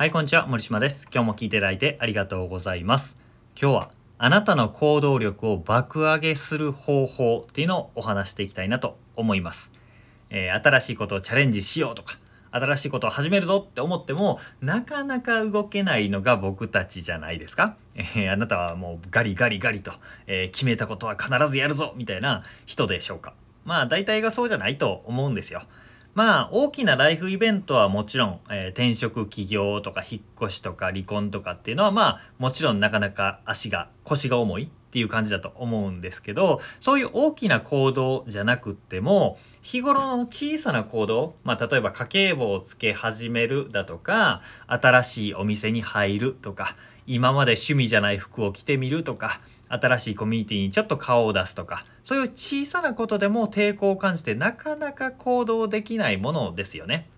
はい、こんにちは。森島です。今日も聞いていただいてありがとうございます。今日はあなたの行動力を爆上げする方法っていうのをお話していきたいなと思います。えー新しいことをチャレンジしようとか、新しいことを始めるぞって思っても、なかなか動けないのが僕たちじゃないですか？えーあなたはもうガリガリガリと、えー決めたことは必ずやるぞみたいな人でしょうか？まあ大体がそうじゃないと思うんですよ。まあ大きなライフイベントはもちろん、えー転職起業とか引っ越しとか離婚とかっていうのはまあもちろんなかなか足が腰が重いっていう感じだと思うんですけどそういう大きな行動じゃなくっても日頃の小さな行動、まあ、例えば家計簿をつけ始めるだとか新しいお店に入るとか今まで趣味じゃない服を着てみるとか新しいコミュニティにちょっと顔を出すとかそういう小さなことでも抵抗を感じてなかなか行動できないものですよね。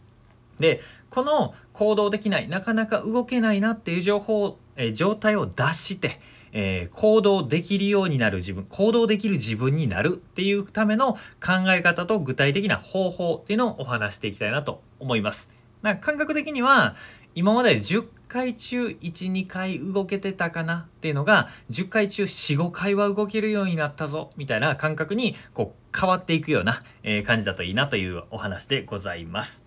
でこの行動できないなかなか動けないなっていう情報、え状態を脱して、えー行動できるようになる自分行動できる自分になるっていうための考え方と具体的な方法っていうのをお話していきたいなと思います。な感覚的には今まで10回中12回動けてたかなっていうのが10回中45回は動けるようになったぞみたいな感覚にこう変わっていくような、感じだといいなというお話でございます。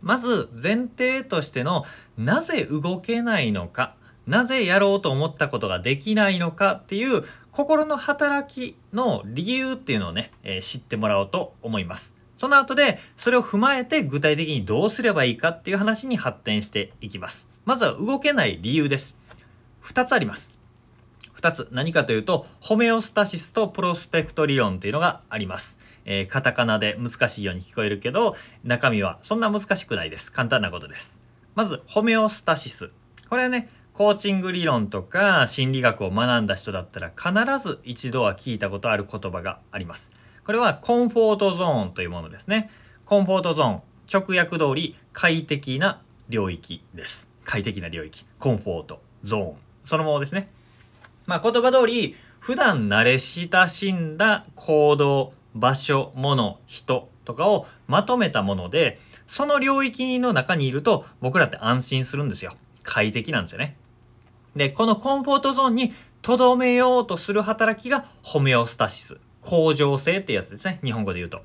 まず前提としてのなぜ動けないのかなぜやろうと思ったことができないのかっていう心の働きの理由っていうのをね、え知ってもらおうと思います。その後でそれを踏まえて具体的にどうすればいいかっていう話に発展していきます。まずは動けない理由です。2つあります。2つ何かというとホメオスタシスとプロスペクト理論っていうのがあります。えーカタカナで難しいように聞こえるけど中身はそんな難しくないです。簡単なことです。まずホメオスタシス。これはねコーチング理論とか心理学を学んだ人だったら必ず一度は聞いたことある言葉があります。これはコンフォートゾーンというものですね。コンフォートゾーン直訳通り快適な領域です。快適な領域。コンフォートゾーン。そのものですね。まあ言葉通り普段慣れ親しんだ行動場所物人とかをまとめたものでその領域の中にいると僕らって安心するんですよ快適なんですよねでこのコンフォートゾーンにとどめようとする働きがホメオスタシス恒常性ってやつですね日本語で言うと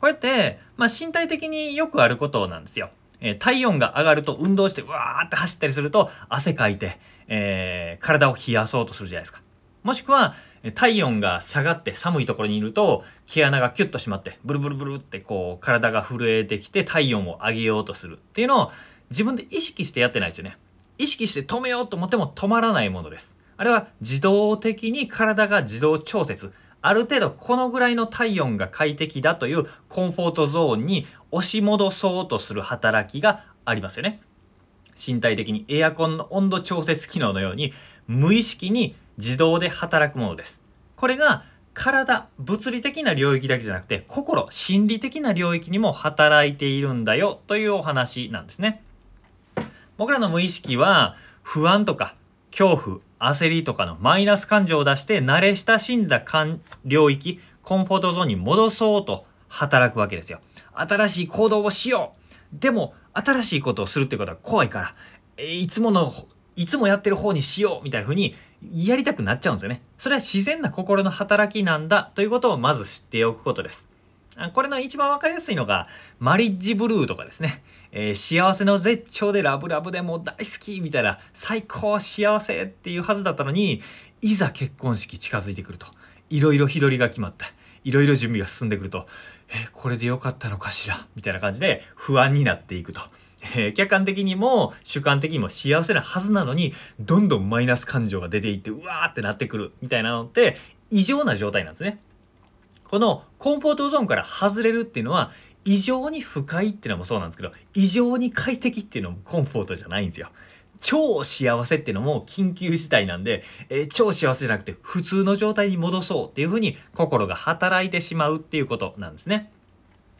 これって、まあ、身体的によくあることなんですよえー体温が上がると運動してわーって走ったりすると汗かいて、えー体を冷やそうとするじゃないですか。もしくは体温が下がって寒いところにいると毛穴がキュッと締まってブルブルブルってこう体が震えてきて体温を上げようとするっていうのを自分で意識してやってないですよね。意識して止めようと思っても止まらないものです。あれは自動的に体が自動調節。ある程度このぐらいの体温が快適だというコンフォートゾーンに押し戻そうとする働きがありますよね。身体的にエアコンの温度調節機能のように無意識に自動で働くものです。これが体、物理的な領域だけじゃなくて心、心理的な領域にも働いているんだよというお話なんですね。僕らの無意識は不安とか恐怖焦りとかのマイナス感情を出して慣れ親しんだ領域コンフォートゾーンに戻そうと働くわけですよ。新しい行動をしよう。でも新しいことをするってことは怖いからえいつものいつもやってる方にしようみたいな風にやりたくなっちゃうんですよね。それは自然な心の働きなんだということをまず知っておくことです。これの一番わかりやすいのが、マリッジブルーとかですね。えー幸せの絶頂でラブラブでもう大好きみたいな、最高幸せっていうはずだったのに、いざ結婚式近づいてくると、いろいろ日取りが決まった。いろいろ準備が進んでくると、え、これでよかったのかしらみたいな感じで不安になっていくと。えー客観的にも主観的にも幸せなはずなのにどんどんマイナス感情が出ていってうわーってなってくるみたいなのって異常な状態なんですね。このコンフォートゾーンから外れるっていうのは異常に不快っていうのもそうなんですけど異常に快適っていうのもコンフォートじゃないんですよ。超幸せっていうのも緊急事態なんで、えー超幸せじゃなくて普通の状態に戻そうっていうふうに心が働いてしまうっていうことなんですね。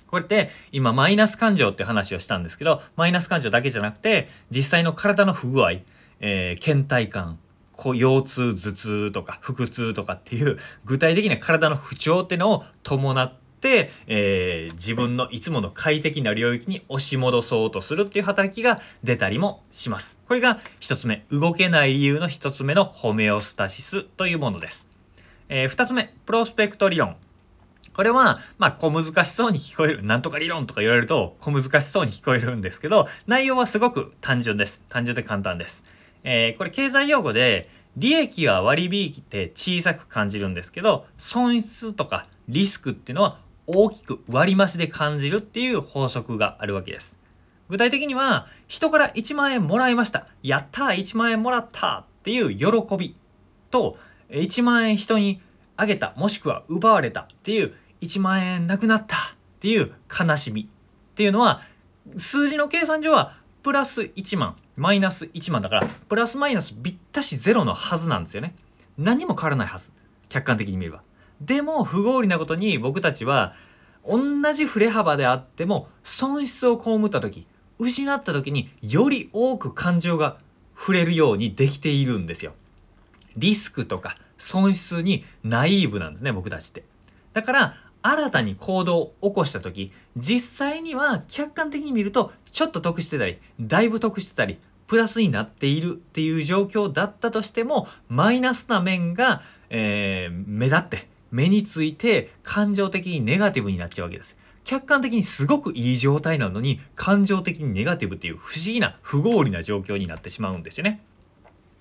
これって今マイナス感情って話をしたんですけどマイナス感情だけじゃなくて実際の体の不具合、えー倦怠感こう腰痛頭痛とか腹痛とかっていう具体的な体の不調っていうのを伴っ、えー、自分のいつもの快適な領域に押し戻そうとするっていう働きが出たりもします。これが一つ目、動けない理由の一つ目のホメオスタシスというものです。えー、二つ目、プロスペクト理論。これは、まあ、小難しそうに聞こえる。なんとか理論とか言われると、小難しそうに聞こえるんですけど、内容はすごく単純です。単純で簡単です。えー、これ経済用語で、利益は割引って小さく感じるんですけど、損失とかリスクっていうのは大きく割増で感じるっていう法則があるわけです。具体的には、人から1万円もらいました。やったー !1 万円もらったっていう喜びと、1万円人にあげた、もしくは奪われたっていう1万円なくなったっていう悲しみっていうのは数字の計算上はプラス1万マイナス1万だからプラスマイナスぴったしゼロのはずなんですよね何も変わらないはず客観的に見ればでも不合理なことに僕たちは同じ振れ幅であっても損失を被った時失った時により多く感情が触れるようにできているんですよ。リスクとか損失にナイーブなんですね僕たちって。だから新たに行動を起こした時実際には客観的に見るとちょっと得してたりだいぶ得してたりプラスになっているっていう状況だったとしてもマイナスな面が、えー、目立って目について感情的にネガティブになっちゃうわけです。客観的にすごくいい状態なのに感情的にネガティブっていう不思議な不合理な状況になってしまうんですよね。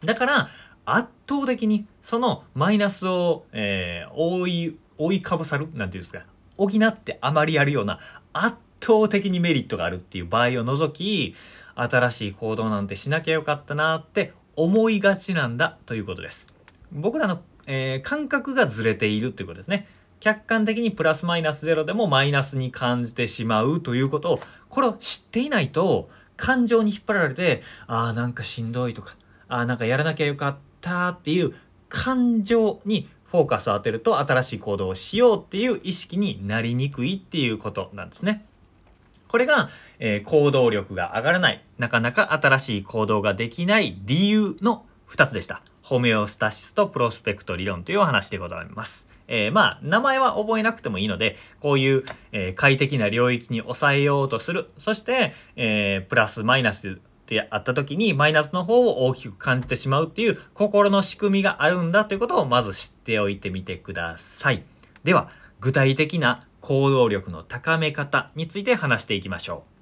だから圧倒的にそのマイナスを、えー、覆い覆いかぶさるなんていうんですか補ってあまりやるような圧倒的にメリットがあるっていう場合を除き新しい行動なんてしなきゃよかったなって思いがちなんだということです。僕らの、えー、感覚がずれているということですね。客観的にプラスマイナスゼロでもマイナスに感じてしまうということをこれを知っていないと感情に引っ張られてああなんかしんどいとかああなんかやらなきゃよかったっていう感情にフォーカスを当てると新しい行動をしようっていう意識になりにくいっていうことなんですね。これが、えー、行動力が上がらない、なかなか新しい行動ができない理由の2つでした。ホメオスタシスとプロスペクト理論というお話でございます。えー、まあ、名前は覚えなくてもいいので、こういう、えー、快適な領域に抑えようとする。そして、えー、プラスマイナスってあった時にマイナスの方を大きく感じてしまうっていう心の仕組みがあるんだということをまず知っておいてみてください。では、具体的な行動力の高め方について話していきましょう。